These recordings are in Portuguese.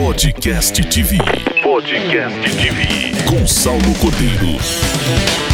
Podcast TV. Podcast TV. Com Saulo Cordeiro.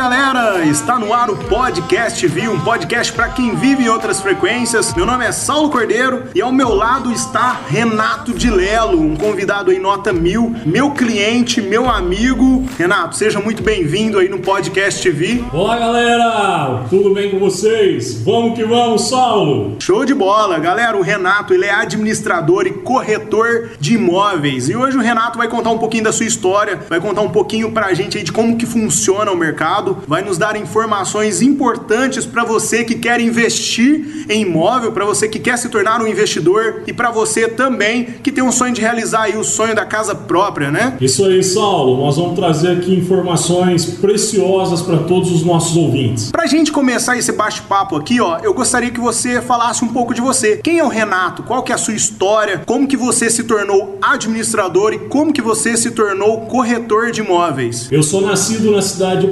Galera! Está no ar o Podcast TV, um podcast para quem vive em outras frequências. Meu nome é Saulo Cordeiro e ao meu lado está Renato de Lelo, um convidado aí nota mil, meu cliente, meu amigo. Renato, seja muito bem-vindo aí no Podcast TV. Olá galera, tudo bem com vocês? Vamos que vamos, Saulo! Show de bola, galera. O Renato ele é administrador e corretor de imóveis e hoje o Renato vai contar um pouquinho da sua história, vai contar um pouquinho pra gente aí de como que funciona o mercado, vai nos dar informações importantes para você que quer investir em imóvel, para você que quer se tornar um investidor e para você também que tem um sonho de realizar aí o sonho da casa própria, né? Isso aí, Saulo, nós vamos trazer aqui informações preciosas para todos os nossos ouvintes. Pra gente começar esse bate-papo aqui, ó, eu gostaria que você falasse um pouco de você. Quem é o Renato? Qual que é a sua história? Como que você se tornou administrador e como que você se tornou corretor de imóveis? Eu sou nascido na cidade de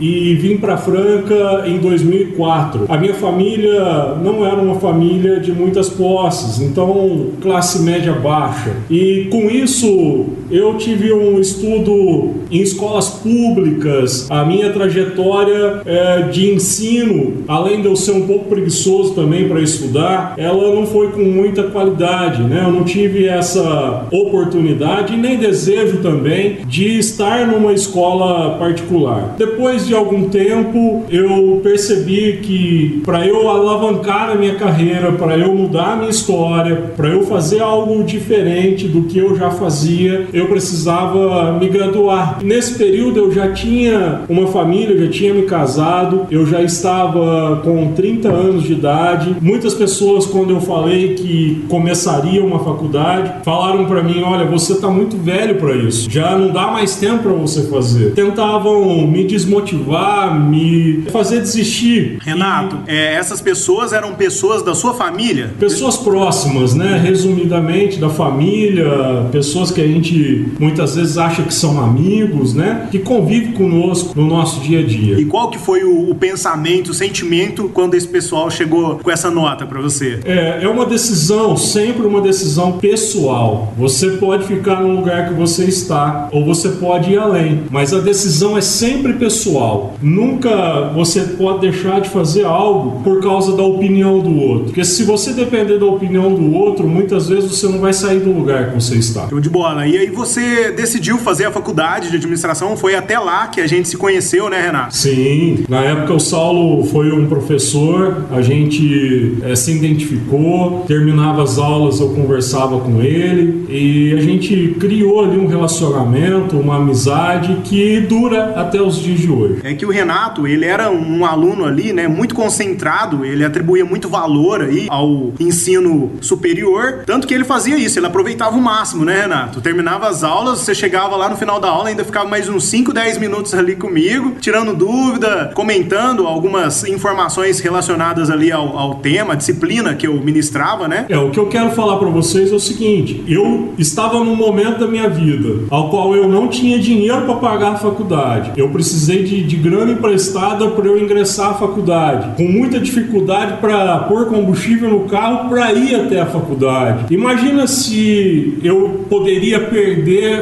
E vim para Franca em 2004. A minha família não era uma família de muitas posses, então classe média baixa. E com isso eu tive um estudo em escolas públicas. A minha trajetória é, de ensino, além de eu ser um pouco preguiçoso também para estudar, ela não foi com muita qualidade, né? Eu não tive essa oportunidade nem desejo também de estar numa escola particular. Depois de algum tempo, eu percebi que para eu alavancar a minha carreira, para eu mudar a minha história, para eu fazer algo diferente do que eu já fazia, precisava me graduar. Nesse período eu já tinha uma família, eu já tinha me casado, eu já estava com 30 anos de idade. Muitas pessoas quando eu falei que começaria uma faculdade, falaram para mim, olha, você está muito velho para isso. Já não dá mais tempo para você fazer. Tentavam me desmotivar, me fazer desistir. Renato, é, essas pessoas eram pessoas da sua família? Pessoas próximas, né? Resumidamente, da família, pessoas que a gente muitas vezes acha que são amigos, né? Que convivem conosco no nosso dia a dia. E qual que foi o, o pensamento, o sentimento quando esse pessoal chegou com essa nota para você? É, é uma decisão, sempre uma decisão pessoal. Você pode ficar no lugar que você está, ou você pode ir além, mas a decisão é sempre pessoal. Nunca você pode deixar de fazer algo por causa da opinião do outro. Porque se você depender da opinião do outro, muitas vezes você não vai sair do lugar que você está. Show de bola. E aí você decidiu fazer a faculdade de administração, foi até lá que a gente se conheceu, né, Renato? Sim, na época o Saulo foi um professor, a gente eh, se identificou, terminava as aulas, eu conversava com ele e a gente criou ali um relacionamento, uma amizade que dura até os dias de hoje. É que o Renato, ele era um aluno ali, né, muito concentrado, ele atribuía muito valor aí ao ensino superior, tanto que ele fazia isso, ele aproveitava o máximo, né, Renato? Terminava as aulas, você chegava lá no final da aula, ainda ficava mais uns 5, 10 minutos ali comigo, tirando dúvida, comentando algumas informações relacionadas ali ao, ao tema, disciplina que eu ministrava, né? É, o que eu quero falar para vocês é o seguinte: eu estava num momento da minha vida ao qual eu não tinha dinheiro para pagar a faculdade. Eu precisei de, de grana emprestada para eu ingressar à faculdade, com muita dificuldade para pôr combustível no carro para ir até a faculdade. Imagina se eu poderia perder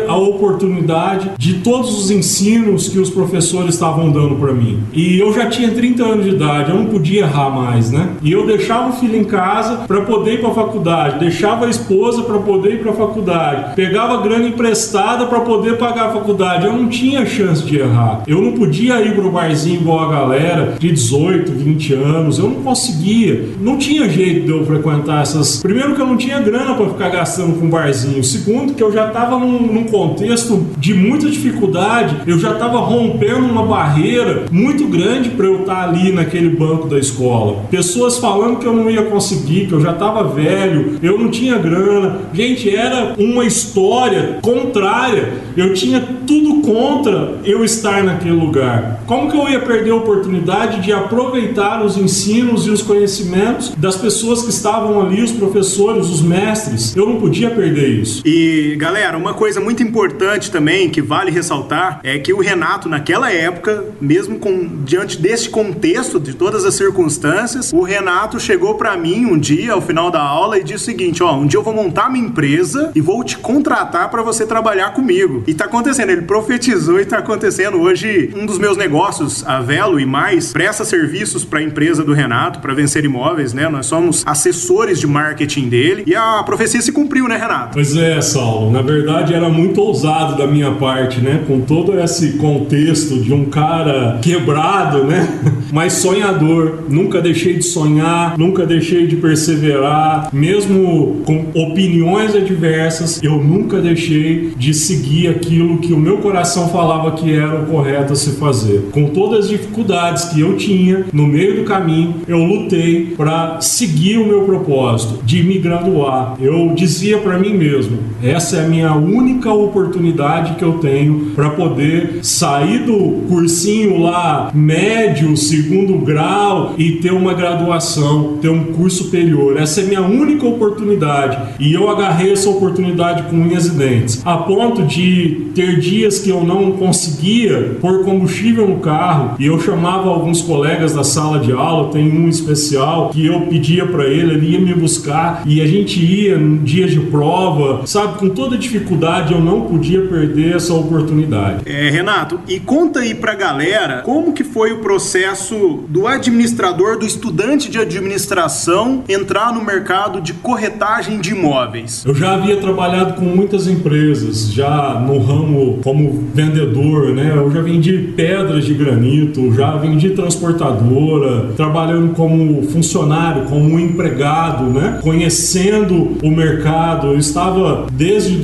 a oportunidade de todos os ensinos que os professores estavam dando para mim. E eu já tinha 30 anos de idade, eu não podia errar mais, né? E eu deixava o filho em casa para poder ir para a faculdade, deixava a esposa para poder ir para a faculdade, pegava grana emprestada para poder pagar a faculdade. Eu não tinha chance de errar. Eu não podia ir pro barzinho igual a galera de 18, 20 anos. Eu não conseguia. Não tinha jeito de eu frequentar essas. Primeiro que eu não tinha grana para ficar gastando com barzinho. Segundo que eu já num, num contexto de muita dificuldade. Eu já estava rompendo uma barreira muito grande para eu estar ali naquele banco da escola. Pessoas falando que eu não ia conseguir, que eu já estava velho, eu não tinha grana. Gente, era uma história contrária. Eu tinha tudo contra eu estar naquele lugar. Como que eu ia perder a oportunidade de aproveitar os ensinos e os conhecimentos das pessoas que estavam ali, os professores, os mestres? Eu não podia perder isso. E galera, uma coisa muito importante também que vale ressaltar é que o Renato, naquela época, mesmo com diante desse contexto, de todas as circunstâncias, o Renato chegou para mim um dia, ao final da aula, e disse o seguinte: Ó, um dia eu vou montar minha empresa e vou te contratar para você trabalhar comigo. E tá acontecendo, ele profetizou e tá acontecendo. Hoje, um dos meus negócios, a Velo e mais, presta serviços para a empresa do Renato, para vencer imóveis, né? Nós somos assessores de marketing dele e a profecia se cumpriu, né, Renato? Pois é, Saulo. Na verdade, era muito ousado da minha parte, né? Com todo esse contexto de um cara quebrado, né? Mas sonhador. Nunca deixei de sonhar, nunca deixei de perseverar, mesmo com opiniões adversas, eu nunca deixei de seguir aquilo que o meu coração falava que era o correto a se fazer. Com todas as dificuldades que eu tinha no meio do caminho, eu lutei para seguir o meu propósito de me graduar. Eu dizia para mim mesmo: essa é a minha única oportunidade que eu tenho para poder sair do cursinho lá médio, segundo grau e ter uma graduação, ter um curso superior. Essa é minha única oportunidade e eu agarrei essa oportunidade com unhas e dentes, a ponto de ter dias que eu não conseguia pôr combustível no carro e eu chamava alguns colegas da sala de aula, tem um especial que eu pedia para ele, ele ia me buscar e a gente ia em dias de prova, sabe, com toda dificuldade eu não podia perder essa oportunidade. É, Renato, e conta aí pra galera como que foi o processo do administrador, do estudante de administração entrar no mercado de corretagem de imóveis. Eu já havia trabalhado com muitas empresas, já no ramo como vendedor, né? Eu já vendi pedras de granito, já vendi transportadora, trabalhando como funcionário, como empregado, né? Conhecendo o mercado. Eu estava desde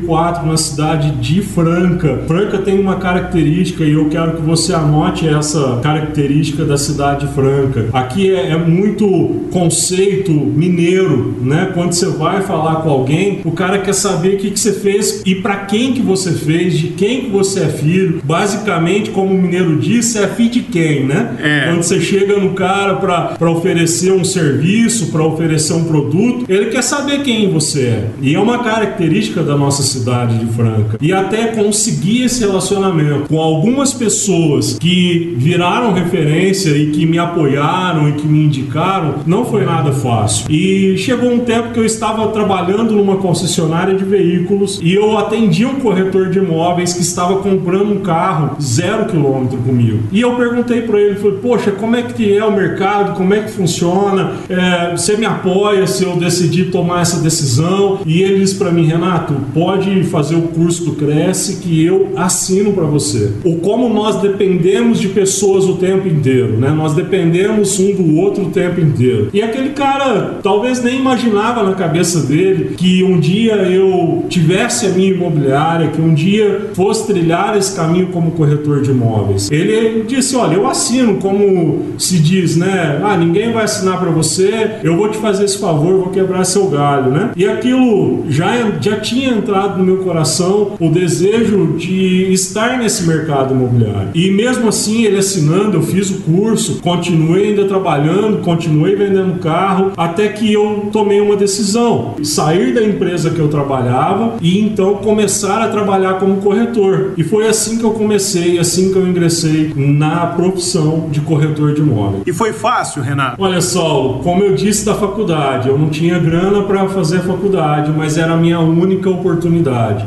2004 na cidade de Franca. Franca tem uma característica e eu quero que você anote essa característica da cidade de Franca. Aqui é, é muito conceito mineiro, né? Quando você vai falar com alguém, o cara quer saber o que, que você fez e para quem que você fez, de quem que você é filho. Basicamente, como o mineiro disse, é filho de quem, né? É. Quando você chega no cara para oferecer um serviço, para oferecer um produto, ele quer saber quem você é. E é uma característica da nossa cidade de Franca. E até conseguir esse relacionamento com algumas pessoas que viraram referência e que me apoiaram e que me indicaram, não foi nada fácil. E chegou um tempo que eu estava trabalhando numa concessionária de veículos e eu atendi um corretor de imóveis que estava comprando um carro zero quilômetro comigo. E eu perguntei para ele, falei, poxa, como é que é o mercado, como é que funciona? É, você me apoia se eu decidir tomar essa decisão? E ele disse para mim, Renato, pode fazer o curso do Cresce que eu assino para você. O como nós dependemos de pessoas o tempo inteiro, né? Nós dependemos um do outro o tempo inteiro. E aquele cara talvez nem imaginava na cabeça dele que um dia eu tivesse a minha imobiliária, que um dia fosse trilhar esse caminho como corretor de imóveis. Ele disse: Olha, eu assino, como se diz, né? Ah, ninguém vai assinar para você, eu vou te fazer esse favor, vou quebrar seu galho, né? E aquilo já, já tinha entrado no meu coração o desejo de estar nesse mercado imobiliário. E mesmo assim, ele assinando, eu fiz o curso, continuei ainda trabalhando, continuei vendendo carro, até que eu tomei uma decisão: sair da empresa que eu trabalhava e então começar a trabalhar como corretor. E foi assim que eu comecei, assim que eu ingressei na profissão de corretor de imóveis. E foi fácil, Renato? Olha só, como eu disse da faculdade, eu não tinha grana para fazer faculdade, mas era a minha única oportunidade.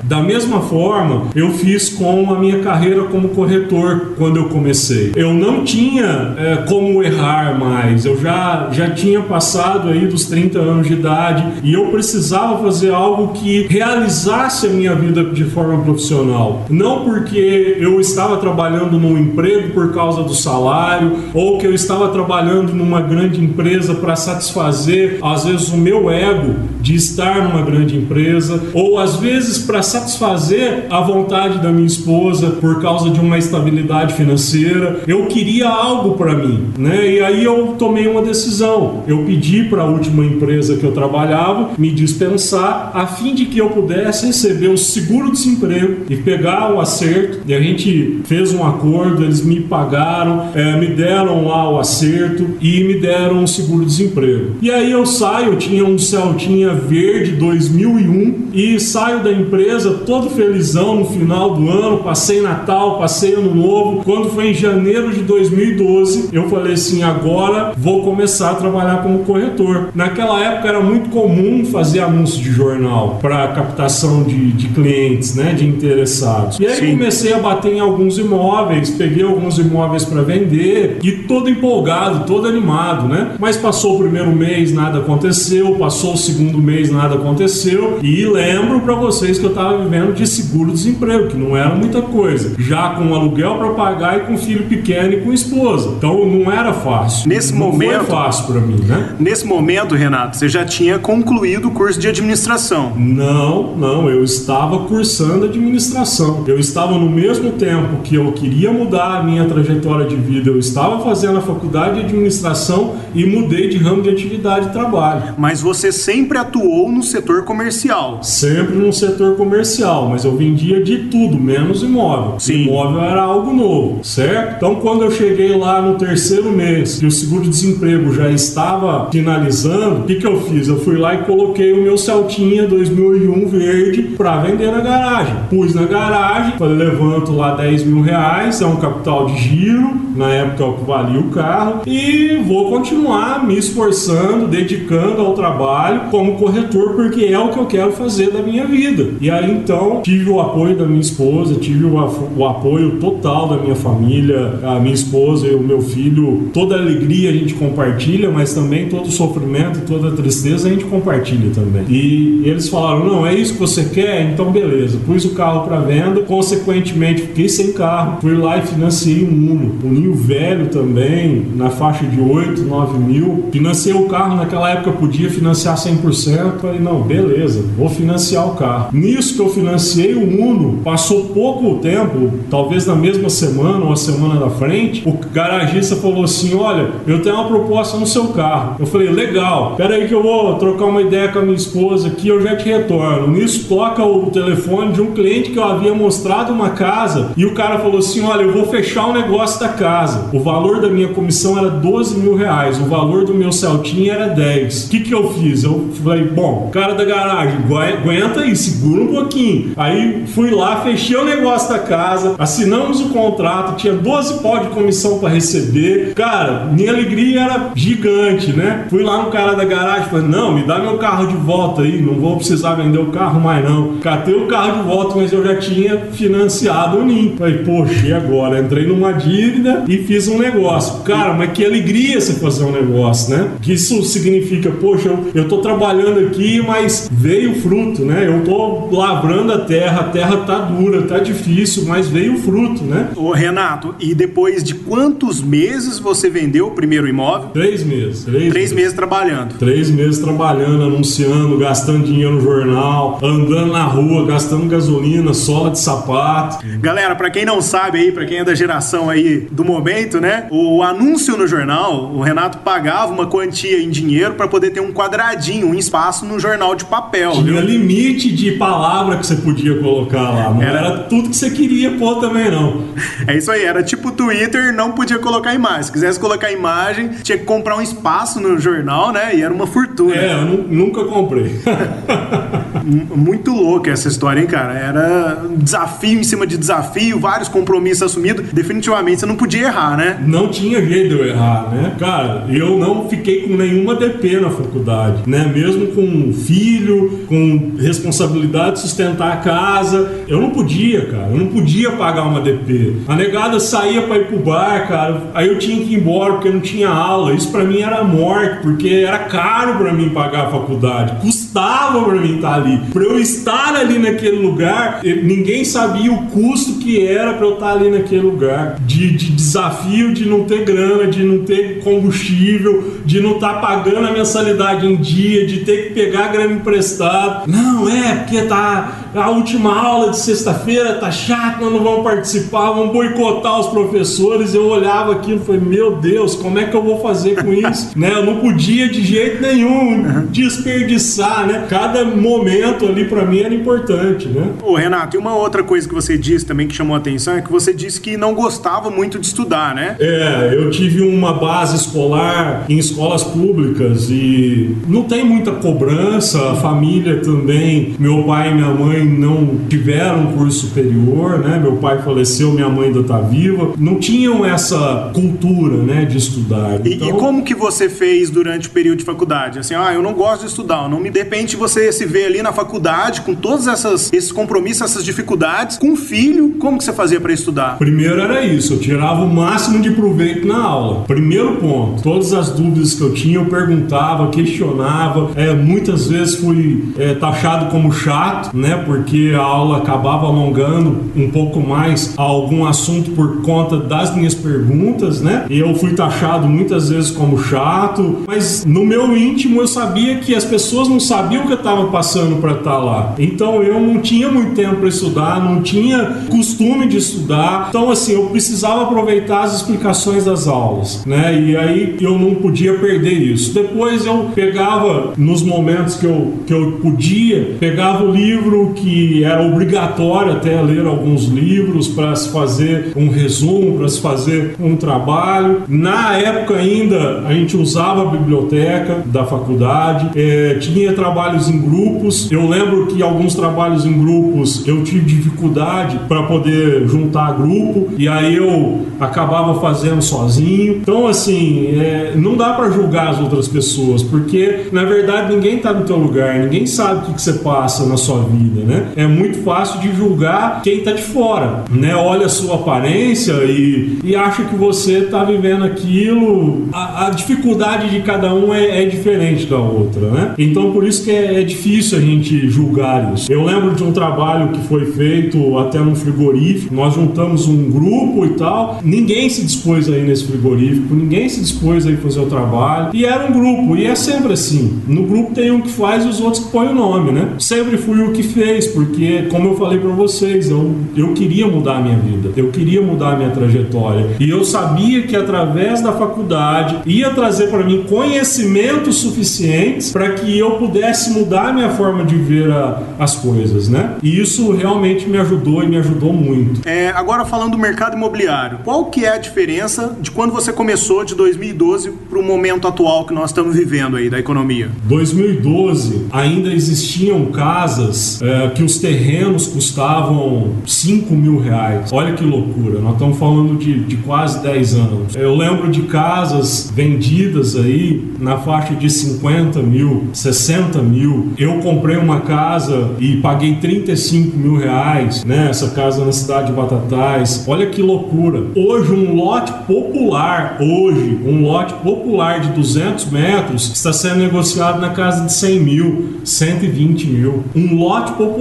Da mesma forma, eu fiz com a minha carreira como corretor quando eu comecei. Eu não tinha é, como errar mais, eu já, já tinha passado aí dos 30 anos de idade e eu precisava fazer algo que realizasse a minha vida de forma profissional. Não porque eu estava trabalhando num emprego por causa do salário ou que eu estava trabalhando numa grande empresa para satisfazer às vezes o meu ego de estar numa grande empresa ou às vezes para satisfazer a vontade da minha esposa por causa de uma estabilidade financeira. Eu queria algo para mim, né? E aí eu tomei uma decisão. Eu pedi para a última empresa que eu trabalhava me dispensar a fim de que eu pudesse receber o seguro-desemprego e pegar o acerto. E a gente fez um acordo, eles me pagaram, é, me deram lá o acerto e me deram um seguro-desemprego. E aí eu saio, eu tinha um Celtinha verde 2001 e saio da empresa todo felizão no final do ano, passei Natal, passei Ano Novo. Quando foi em janeiro de 2012, eu falei assim: agora vou começar a trabalhar como corretor. Naquela época era muito comum fazer anúncio de jornal para captação de, de clientes, né, de interessados. E aí Sim. comecei a bater em alguns imóveis, peguei alguns imóveis para vender e todo empolgado, todo animado, né? Mas passou o primeiro mês, nada aconteceu, passou o segundo mês, nada aconteceu e lembro para vocês que eu estava vivendo de seguro-desemprego, que não era muita coisa. Já com aluguel para pagar e com filho pequeno e com esposa. Então não era fácil. Nesse não momento, foi fácil para mim, né? Nesse momento, Renato, você já tinha concluído o curso de administração? Não, não, eu estava cursando administração. Eu estava no mesmo tempo que eu queria mudar a minha trajetória de vida, eu estava fazendo a faculdade de administração e mudei de ramo de atividade e trabalho. Mas você sempre atuou no setor comercial? Sempre no setor comercial, mas eu vendia de tudo, menos imóvel. Sim. Imóvel era algo novo, certo? Então quando eu cheguei lá no terceiro mês e o seguro-desemprego já estava finalizando, o que, que eu fiz? Eu fui lá e coloquei o meu Celtinha 2001 verde para vender na garagem. Pus na garagem, falei, levanto lá 10 mil reais, é um capital de giro, na época eu valia o carro, e vou continuar me esforçando, dedicando ao trabalho como corretor, porque é o que eu quero fazer da minha vida. E aí então tive o apoio da minha esposa, tive o, o apoio total da minha família, a minha esposa e o meu filho, toda a alegria a gente compartilha, mas também todo o sofrimento, toda a tristeza a gente compartilha também. E eles falaram: não, é isso que você quer? Então beleza. Pus o carro para venda, consequentemente fiquei sem carro, fui lá e financei um Uno, um Ninho velho também, na faixa de 8, 9 mil. Financei o carro, naquela época podia financiar 100%. Falei: não, beleza, vou financiar o carro. Nisso que eu financiei o Uno, passou pouco tempo, talvez na mesma semana ou a semana da frente, o garagista falou assim: olha, eu tenho uma proposta no seu carro. Eu falei: legal, pera aí que eu vou trocar uma ideia com a minha esposa aqui, eu já te retorno. Nisso toca o telefone de um cliente que eu havia mostrado uma casa e o cara falou assim: olha, eu vou fechar o negócio da casa. O valor da minha comissão era 12 mil reais, o valor do meu Celtinha era 10. O que, que eu fiz? Eu falei: bom, cara da garagem, aguenta aí, segura um pouquinho. Aí fui lá, fechei o negócio da casa, assinamos o contrato, tinha 12 pau de comissão para receber. Cara, minha alegria era gigante, né? Fui lá no cara da garagem, falei: não, me dá meu carro de volta aí, não vou precisar vender o carro mais não. Catei o carro de volta, mas eu já tinha financiado o NIM. Falei, poxa, e agora? Entrei numa dívida e fiz um negócio. Cara, mas que alegria você fazer um negócio, né? Que isso significa, poxa, eu, eu tô trabalhando aqui, mas veio fruto, né? Eu tô lavrando a terra, a terra tá dura, tá difícil, mas veio fruto, né? Ô Renato, e depois de quantos meses você vendeu o primeiro imóvel? Três meses. Três, três meses. meses trabalhando. Três meses trabalhando, anunciando, gastando dinheiro no jornal, andando na rua, gastando gasolina, sola de sapato. Galera, para quem não sabe aí, para quem é da geração aí do momento, né? O anúncio no jornal, o Renato pagava uma quantia em dinheiro para poder ter um quadradinho, um espaço no jornal de papel. Tinha viu? limite de palavra que você podia colocar lá. Não era... era tudo que você queria pôr também, não. É isso aí, era tipo Twitter, não podia colocar imagem. Se quisesse colocar imagem, tinha que comprar um espaço no jornal, né? E era uma fortuna. É, eu nunca comprei. Muito louca essa história, hein, cara? Era desafio em cima de desafio, vários compromissos assumidos. Definitivamente você não podia errar, né? Não tinha jeito de eu errar, né? Cara, eu não fiquei com nenhuma DP na faculdade, né? Mesmo com filho, com responsabilidade de sustentar a casa, eu não podia, cara. Eu não podia pagar uma DP. A negada saía para ir pro bar, cara. Aí eu tinha que ir embora porque não tinha aula. Isso para mim era morte, porque era caro para mim pagar a faculdade. Custava para mim estar ali. Para eu estar ali naquele lugar, ninguém sabia o custo que era para eu estar ali naquele lugar. De, de, desafio de não ter grana, de não ter combustível, de não estar pagando a mensalidade em dia, de ter que pegar grana emprestada. Não, é porque tá a última aula de sexta-feira tá chato, nós não vamos participar, vamos boicotar os professores. Eu olhava aquilo e falei, meu Deus, como é que eu vou fazer com isso? né? Eu não podia de jeito nenhum desperdiçar, né? Cada momento ali para mim era importante, né? Ô, Renato, e uma outra coisa que você disse também que chamou a atenção é que você disse que não gostava muito de estudar, né? É, eu tive uma base escolar em escolas públicas e não tem muita cobrança, a família também, meu pai e minha mãe não tiveram curso superior, né? Meu pai faleceu, minha mãe ainda está viva. Não tinham essa cultura, né, de estudar. E, então... e, como que você fez durante o período de faculdade? Assim, ah, eu não gosto de estudar, não me de repente você se vê ali na faculdade com todos essas, esses compromissos, essas dificuldades, com um filho, como que você fazia para estudar? Primeiro era isso, eu tirava o máximo de proveito na aula. Primeiro ponto, todas as dúvidas que eu tinha, eu perguntava, questionava. É, muitas vezes fui é, taxado como chato, né? Porque a aula acabava alongando um pouco mais algum assunto por conta das minhas perguntas, né? Eu fui taxado muitas vezes como chato, mas no meu íntimo eu sabia que as pessoas não sabiam o que eu estava passando para estar tá lá. Então eu não tinha muito tempo para estudar, não tinha costume de estudar. Então assim, eu precisava aproveitar as explicações das aulas, né? E aí eu não podia perder isso. Depois eu pegava nos momentos que eu que eu podia, pegava o livro que era obrigatório até ler alguns livros para se fazer um resumo, para se fazer um trabalho. Na época ainda a gente usava a biblioteca da faculdade, é, tinha trabalhos em grupos. Eu lembro que alguns trabalhos em grupos eu tive dificuldade para poder juntar grupo e aí eu acabava fazendo sozinho. Então assim, é, não dá para julgar as outras pessoas porque na verdade ninguém está no teu lugar, ninguém sabe o que, que você passa na sua vida, né? É muito fácil de julgar quem está de fora, né? Olha a sua aparência e, e acha que você está vivendo aquilo. A, a, dificuldade de cada um é, é, diferente da outra, né? Então por isso que é, é, difícil a gente julgar isso. Eu lembro de um trabalho que foi feito até num frigorífico. Nós juntamos um grupo e tal. Ninguém se dispôs aí nesse frigorífico, ninguém se dispôs aí fazer o trabalho. E era um grupo e é sempre assim. No grupo tem um que faz e os outros que põem o nome, né? Sempre fui o que fez porque como eu falei para vocês, eu eu queria mudar a minha vida. Eu queria mudar a minha trajetória. E eu sabia que através da faculdade ia trazer para mim conhecimentos suficientes para que eu pudesse mudar a minha forma de ver a, as coisas, né? E isso realmente me ajudou e me ajudou muito. É, agora falando do mercado imobiliário, qual que é a diferença de quando você começou de 2012 para o momento atual que nós estamos vivendo aí da economia? 2012 ainda existiam casas é, que os terrenos custavam 5 mil reais. Olha que loucura, nós estamos falando de, de quase 10 anos. Eu lembro de casas vendidas aí na faixa de 50 mil, 60 mil. Eu comprei uma casa e paguei 35 mil reais, né? Casa na cidade de Batatais. Olha que loucura. Hoje, um lote popular, hoje, um lote popular de 200 metros está sendo negociado na casa de 100 mil, 120 mil. Um lote popular.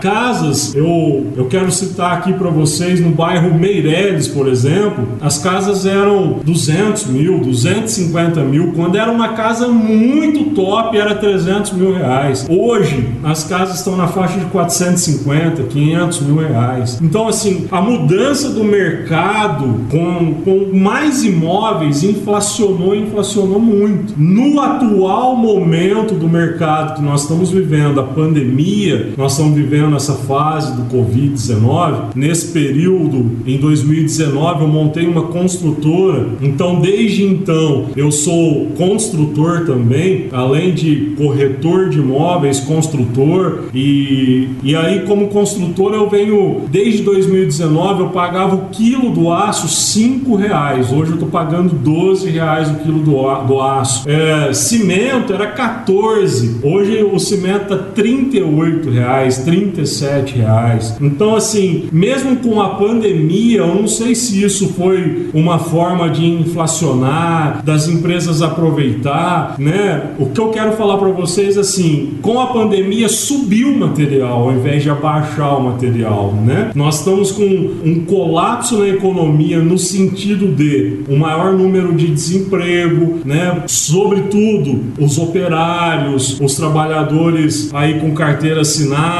Casas, eu, eu quero citar aqui para vocês, no bairro Meireles, por exemplo, as casas eram 200 mil, 250 mil, quando era uma casa muito top era 300 mil reais. Hoje, as casas estão na faixa de 450, 500 mil reais. Então, assim, a mudança do mercado com, com mais imóveis inflacionou, inflacionou muito. No atual momento do mercado que nós estamos vivendo, a pandemia, nós estamos vivendo essa fase do Covid-19, nesse período, em 2019, eu montei uma construtora. Então, desde então, eu sou construtor também, além de corretor de imóveis, construtor. E, e aí, como construtor, eu venho desde 2019, eu pagava o quilo do aço 5 reais. Hoje eu estou pagando 12 reais o quilo do, do aço. É, cimento era 14. Hoje o cimento está 38 reais, 37 reais. Então, assim, mesmo com a pandemia, eu não sei se isso foi uma forma de inflacionar, das empresas aproveitar, né? O que eu quero falar para vocês assim, com a pandemia subiu o material ao invés de abaixar o material, né? Nós estamos com um colapso na economia no sentido de o maior número de desemprego, né? Sobretudo os operários, os trabalhadores aí com carteira assinada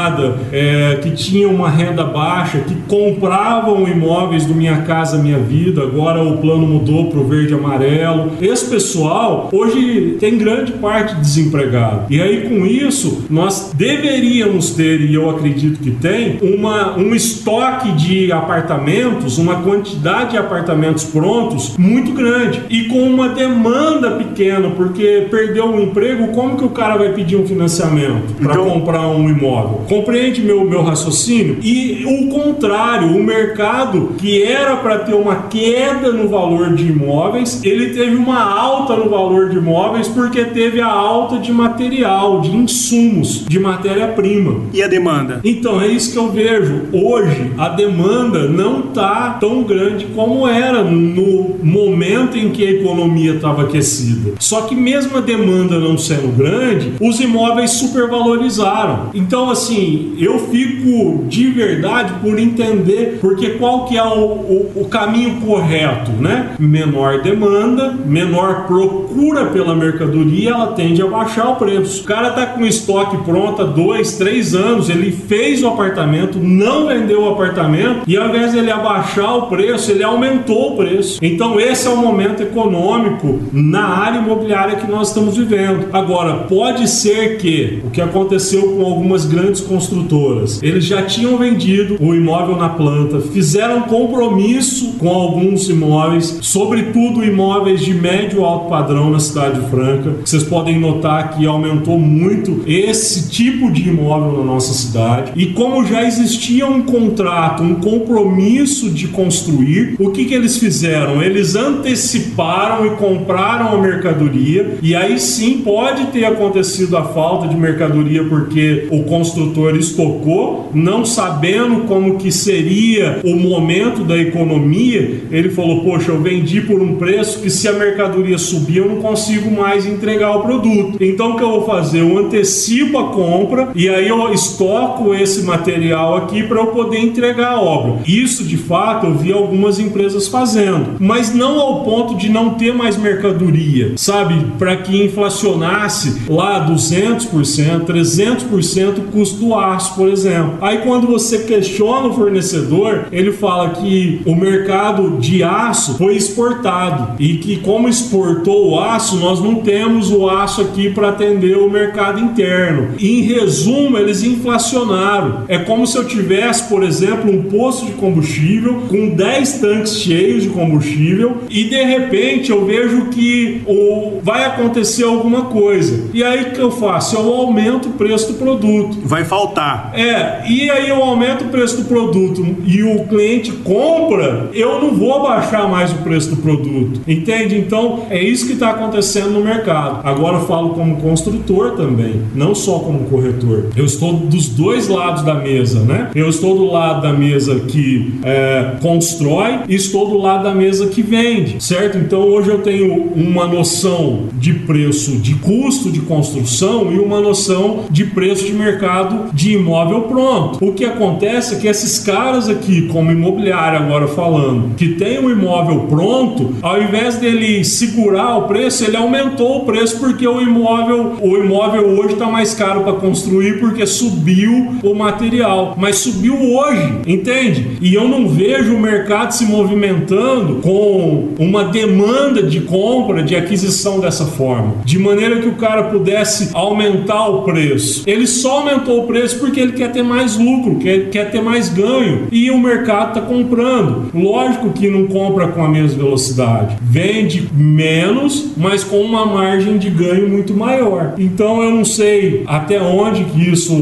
é, que tinham uma renda baixa, que compravam imóveis do Minha Casa Minha Vida, agora o plano mudou para o verde e amarelo. Esse pessoal hoje tem grande parte desempregado. E aí com isso nós deveríamos ter, e eu acredito que tem, uma, um estoque de apartamentos, uma quantidade de apartamentos prontos muito grande e com uma demanda pequena, porque perdeu o emprego, como que o cara vai pedir um financiamento para Então- comprar um imóvel? Compreende meu, meu raciocínio? E o contrário, o mercado que era para ter uma queda no valor de imóveis, ele teve uma alta no valor de imóveis porque teve a alta de material, de insumos, de matéria-prima. E a demanda? Então é isso que eu vejo. Hoje a demanda não está tão grande como era no momento em que a economia estava aquecida. Só que mesmo a demanda não sendo grande, os imóveis supervalorizaram. Então assim, eu fico de verdade por entender porque qual que é o, o, o caminho correto, né? Menor demanda, menor procura pela mercadoria, ela tende a baixar o preço. O cara tá com estoque pronto há dois, três anos, ele fez o apartamento, não vendeu o apartamento e ao invés de ele abaixar o preço, ele aumentou o preço. Então esse é o momento econômico na área imobiliária que nós estamos vivendo. Agora, pode ser que o que aconteceu com algumas grandes construtoras, eles já tinham vendido o imóvel na planta, fizeram compromisso com alguns imóveis, sobretudo imóveis de médio alto padrão na cidade de Franca. Vocês podem notar que aumentou muito esse tipo de imóvel na nossa cidade. E como já existia um contrato, um compromisso de construir, o que, que eles fizeram? Eles anteciparam e compraram a mercadoria, e aí sim pode ter acontecido a falta de mercadoria porque o construtor estocou, não sabendo como que seria o momento da economia, ele falou: Poxa, eu vendi por um preço que se a mercadoria subir, eu não consigo mais entregar o produto. Então o que eu vou fazer? Eu antecipo a compra e aí eu estoco esse material aqui para eu poder entregar a obra. Isso de fato eu vi algumas empresas fazendo, mas não ao ponto de não ter mais mercadoria, sabe? Para que inflacionasse lá 200%, 300% o custo do aço, por exemplo. Aí quando você questiona o fornecedor, ele fala que o mercado de aço foi exportado e que como exportou o aço, nós não temos o aço aqui para atender o mercado interno. Em resumo, eles inflacionaram. É como se eu tivesse, por exemplo, um posto de combustível com 10 tanques cheios de combustível e de repente eu vejo que o, vai acontecer alguma coisa. E aí que eu faço? Eu aumento o preço do produto. Vai faltar. É, e aí eu aumento o preço do produto e o cliente compra, eu não vou abaixar mais o preço do produto. Entende? Então é isso que está acontecendo no mercado. Agora eu falo como construtor também, não só como corretor. Eu estou dos dois lados da mesa, né? Eu estou do lado da mesa que é, constrói e estou do lado da mesa que vende, certo? Então hoje eu tenho uma noção de preço de custo de construção e uma noção de preço de mercado de imóvel pronto. O que acontece é que esses caras aqui, como imobiliário agora falando, que tem um imóvel pronto, ao invés dele segurar o preço, ele aumentou o preço porque o imóvel, o imóvel hoje está mais caro para construir porque subiu o material, mas subiu hoje, entende? E eu não vejo o mercado se movimentando com uma demanda de compra, de aquisição dessa forma, de maneira que o cara pudesse aumentar o preço. Ele só aumentou o preço porque ele quer ter mais lucro, quer, quer ter mais ganho e o mercado está comprando. Lógico que não compra com a mesma velocidade, vende menos, mas com uma margem de ganho muito maior. Então eu não sei até onde que isso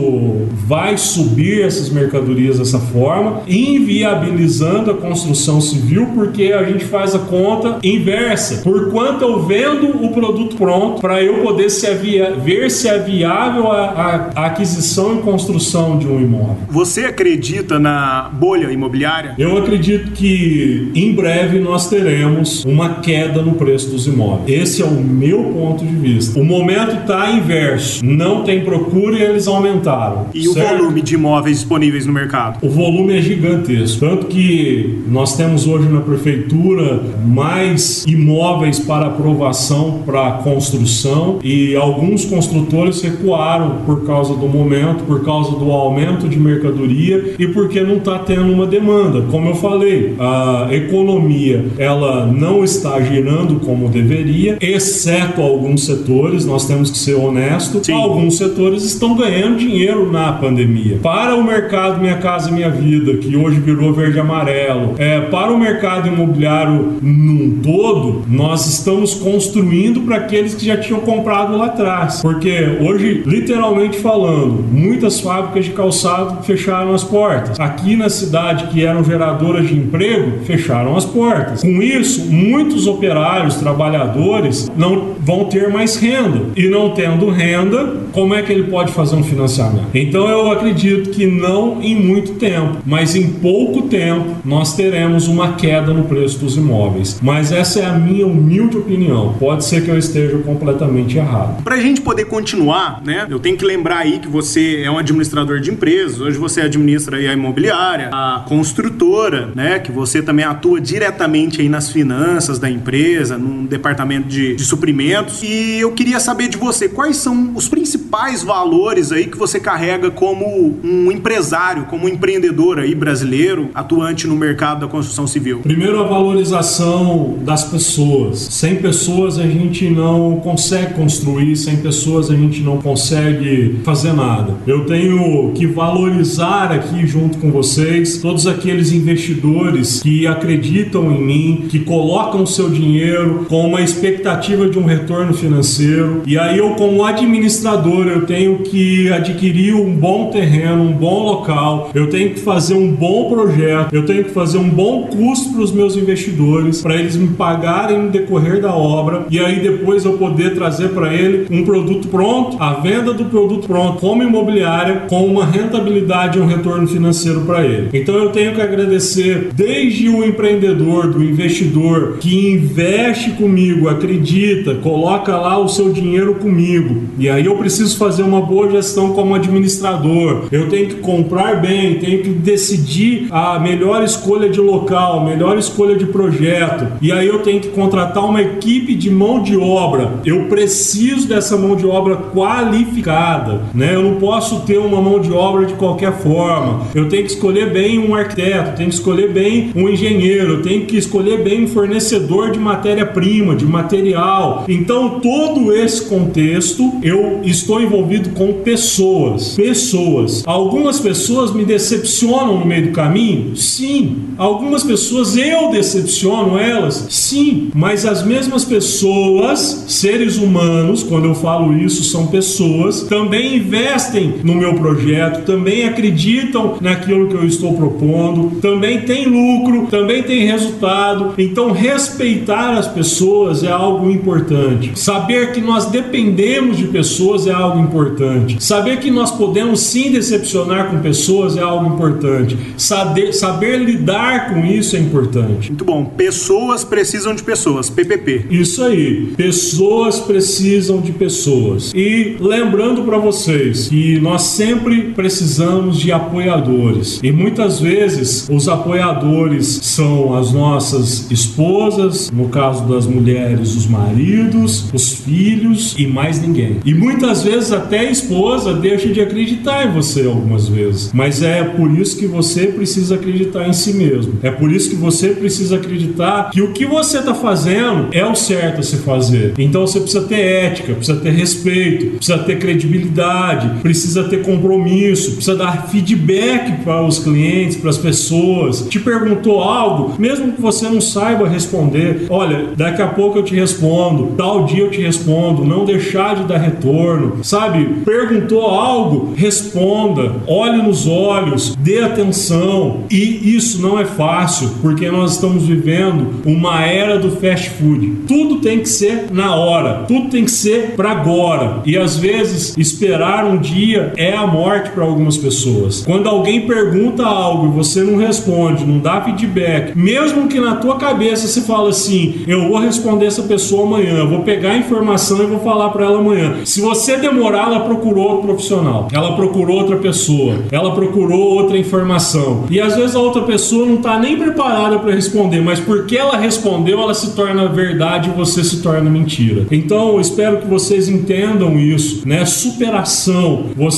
vai subir essas mercadorias dessa forma, inviabilizando a construção civil, porque a gente faz a conta inversa. Por quanto eu vendo o produto pronto para eu poder se ver se é viável a- a aquisição e construção de um imóvel. Você acredita na bolha imobiliária? Eu acredito que em breve nós teremos uma queda no preço dos imóveis. Esse é o meu ponto de vista. O momento está inverso. Não tem procura e eles aumentaram. E o certo? volume de imóveis disponíveis no mercado? O volume é gigantesco. Tanto que nós temos hoje na prefeitura mais imóveis para aprovação para construção e alguns construtores recuaram por causa do momento por causa do aumento de mercadoria e porque não está tendo uma demanda. Como eu falei, a economia ela não está girando como deveria, exceto alguns setores. Nós temos que ser honestos. Sim. Alguns setores estão ganhando dinheiro na pandemia. Para o mercado Minha Casa Minha Vida, que hoje virou verde e amarelo, é, para o mercado imobiliário num todo, nós estamos construindo para aqueles que já tinham comprado lá atrás. Porque hoje, literalmente falando, muitas fábricas de calçado fecharam as portas. Aqui na cidade, que eram geradoras de emprego, fecharam as portas. Com isso, muitos operários, trabalhadores, não vão ter mais renda. E não tendo renda, como é que ele pode fazer um financiamento? Então eu acredito que não em muito tempo, mas em pouco tempo nós teremos uma queda no preço dos imóveis. Mas essa é a minha humilde opinião. Pode ser que eu esteja completamente errado. Pra gente poder continuar, né? Eu tenho que lembrar aí que você é um administrador de empresas, hoje você administra a imobiliária, a construtora, né? Que você também atua diretamente aí nas finanças da empresa, num departamento de, de suprimentos. E eu queria saber de você, quais são os principais valores aí que você carrega como um empresário, como um empreendedor aí brasileiro, atuante no mercado da construção civil? Primeiro, a valorização das pessoas. Sem pessoas a gente não consegue construir, sem pessoas a gente não consegue fazer nada. Eu tenho que valorizar aqui junto com vocês todos aqueles investidores que acreditam em mim, que colocam seu dinheiro com uma expectativa de um retorno financeiro. E aí eu, como administrador, eu tenho que adquirir um bom terreno, um bom local, eu tenho que fazer um bom projeto, eu tenho que fazer um bom custo para os meus investidores, para eles me pagarem no decorrer da obra. E aí depois eu poder trazer para ele um produto pronto, a venda do produto pronto como imobiliária com uma rentabilidade e um retorno financeiro para ele. Então eu tenho que agradecer desde o empreendedor, do investidor que investe comigo, acredita, coloca lá o seu dinheiro comigo. E aí eu preciso fazer uma boa gestão como administrador. Eu tenho que comprar bem, tenho que decidir a melhor escolha de local, melhor escolha de projeto. E aí eu tenho que contratar uma equipe de mão de obra. Eu preciso dessa mão de obra qualificada, né? Eu não posso ter uma mão de obra de qualquer forma. Eu tenho que escolher bem um arquiteto, tenho que escolher bem um engenheiro, tenho que escolher bem um fornecedor de matéria-prima, de material. Então, todo esse contexto, eu estou envolvido com pessoas. Pessoas. Algumas pessoas me decepcionam no meio do caminho? Sim. Algumas pessoas eu decepciono elas? Sim. Mas as mesmas pessoas, seres humanos, quando eu falo isso, são pessoas, também investem no meu projeto, também acreditam naquilo que eu estou propondo, também tem lucro, também tem resultado. Então, respeitar as pessoas é algo importante. Saber que nós dependemos de pessoas é algo importante. Saber que nós podemos sim decepcionar com pessoas é algo importante. Saber, saber lidar com isso é importante. Muito bom. Pessoas precisam de pessoas. PPP. Isso aí. Pessoas precisam de pessoas. E lembrando para vocês que nós sempre precisamos de apoiadores. E muitas vezes os apoiadores são as nossas esposas, no caso das mulheres, os maridos, os filhos e mais ninguém. E muitas vezes até a esposa deixa de acreditar em você algumas vezes. Mas é por isso que você precisa acreditar em si mesmo. É por isso que você precisa acreditar que o que você está fazendo é o certo a se fazer. Então você precisa ter ética, precisa ter respeito, precisa ter credibilidade, precisa ter compromisso, precisa dar feedback para os clientes, para as pessoas. Te perguntou algo, mesmo que você não saiba responder, olha, daqui a pouco eu te respondo, tal dia eu te respondo, não deixar de dar retorno, sabe? Perguntou algo, responda, olhe nos olhos, dê atenção. E isso não é fácil, porque nós estamos vivendo uma era do fast food. Tudo tem que ser na hora, tudo tem que ser para agora. E às vezes esperar um dia é a morte para algumas pessoas. Quando alguém pergunta algo e você não responde, não dá feedback, mesmo que na tua cabeça você fala assim, eu vou responder essa pessoa amanhã, eu vou pegar a informação e vou falar para ela amanhã. Se você demorar, ela procurou outro profissional, ela procurou outra pessoa, ela procurou outra informação. E às vezes a outra pessoa não está nem preparada para responder, mas porque ela respondeu, ela se torna verdade e você se torna mentira. Então, eu espero que vocês entendam isso, né? Superação. Você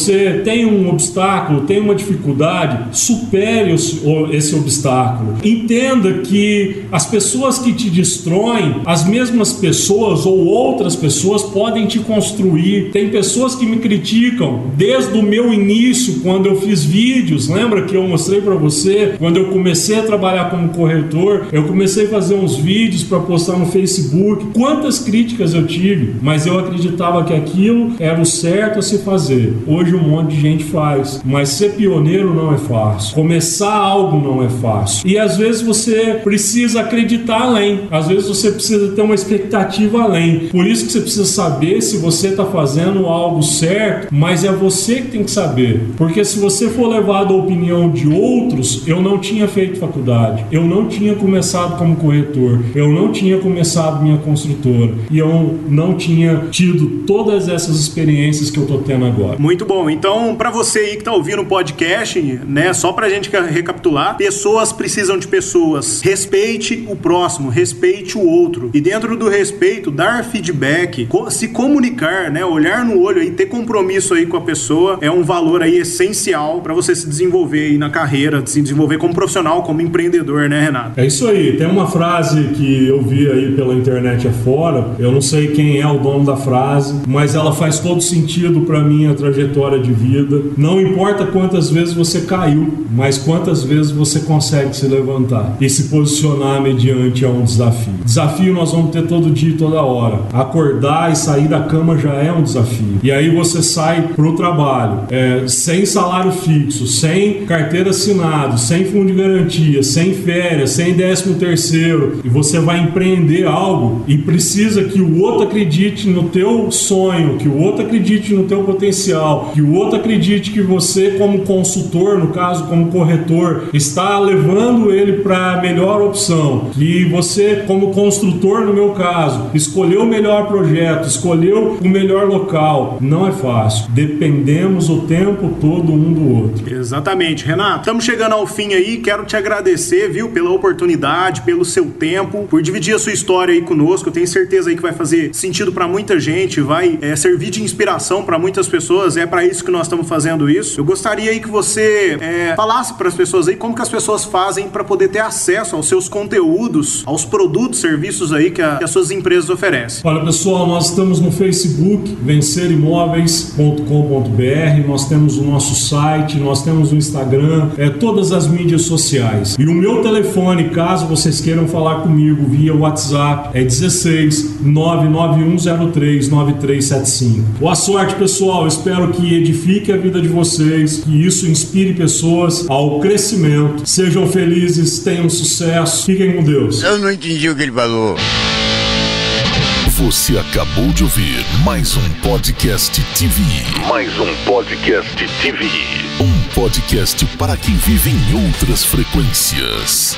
tem um obstáculo, tem uma dificuldade, supere esse obstáculo. Entenda que as pessoas que te destroem, as mesmas pessoas ou outras pessoas podem te construir. Tem pessoas que me criticam desde o meu início, quando eu fiz vídeos. Lembra que eu mostrei para você? Quando eu comecei a trabalhar como corretor, eu comecei a fazer uns vídeos para postar no Facebook. Quantas críticas eu tive, mas eu acreditava que aquilo era o certo a se fazer. Hoje um monte de gente faz, mas ser pioneiro não é fácil. Começar algo não é fácil. E às vezes você precisa acreditar além. Às vezes você precisa ter uma expectativa além. Por isso que você precisa saber se você está fazendo algo certo, mas é você que tem que saber. Porque se você for levado à opinião de outros, eu não tinha feito faculdade, eu não tinha começado como corretor, eu não tinha começado minha construtora e eu não tinha tido todas essas experiências que eu tô tendo agora. Muito bom. Então, para você aí que tá ouvindo o podcast, né, só pra gente recapitular, pessoas precisam de pessoas. Respeite o próximo, respeite o outro. E dentro do respeito, dar feedback, se comunicar, né, olhar no olho e ter compromisso aí com a pessoa é um valor aí essencial para você se desenvolver aí na carreira, se desenvolver como profissional, como empreendedor, né, Renato? É isso aí. Tem uma frase que eu vi aí pela internet afora, eu não sei quem é o dono da frase, mas ela faz todo sentido para minha trajetória de vida. Não importa quantas vezes você caiu, mas quantas vezes você consegue se levantar e se posicionar mediante a um desafio. Desafio nós vamos ter todo dia e toda hora. Acordar e sair da cama já é um desafio. E aí você sai para o trabalho é, sem salário fixo, sem carteira assinada, sem fundo de garantia, sem férias, sem décimo terceiro, e você vai empreender algo e precisa que o outro acredite no teu sonho, que o outro acredite no teu potencial, que o outro acredite que você como consultor, no caso como corretor, está levando ele para a melhor opção, que você como construtor, no meu caso, escolheu o melhor projeto, escolheu o melhor local. Não é fácil. Dependemos o tempo todo um do outro. Exatamente, Renato. Estamos chegando ao fim aí. Quero te agradecer, viu, pela oportunidade, pelo seu tempo, por dividir a sua história aí conosco. Eu tenho certeza aí que vai fazer sentido para muita gente, vai é, servir de inspiração para muitas pessoas. É para isso que nós estamos fazendo isso. Eu gostaria aí que você é, falasse para as pessoas aí como que as pessoas fazem para poder ter acesso aos seus conteúdos, aos produtos, serviços aí que, a, que as suas empresas oferecem. Olha, pessoal, nós estamos no Facebook, vencerimóveis.com.br. Nós temos o nosso site, nós temos o Instagram, é, todas as mídias sociais. E o meu telefone, caso vocês queiram falar comigo via WhatsApp, é 16 99103 9375. Boa sorte, pessoal. Espero que edifique a vida de vocês, que isso inspire pessoas ao crescimento. Sejam felizes, tenham sucesso. Fiquem com Deus. Eu não entendi o que ele falou. Você acabou de ouvir mais um podcast TV. Mais um podcast TV. Um podcast para quem vive em outras frequências.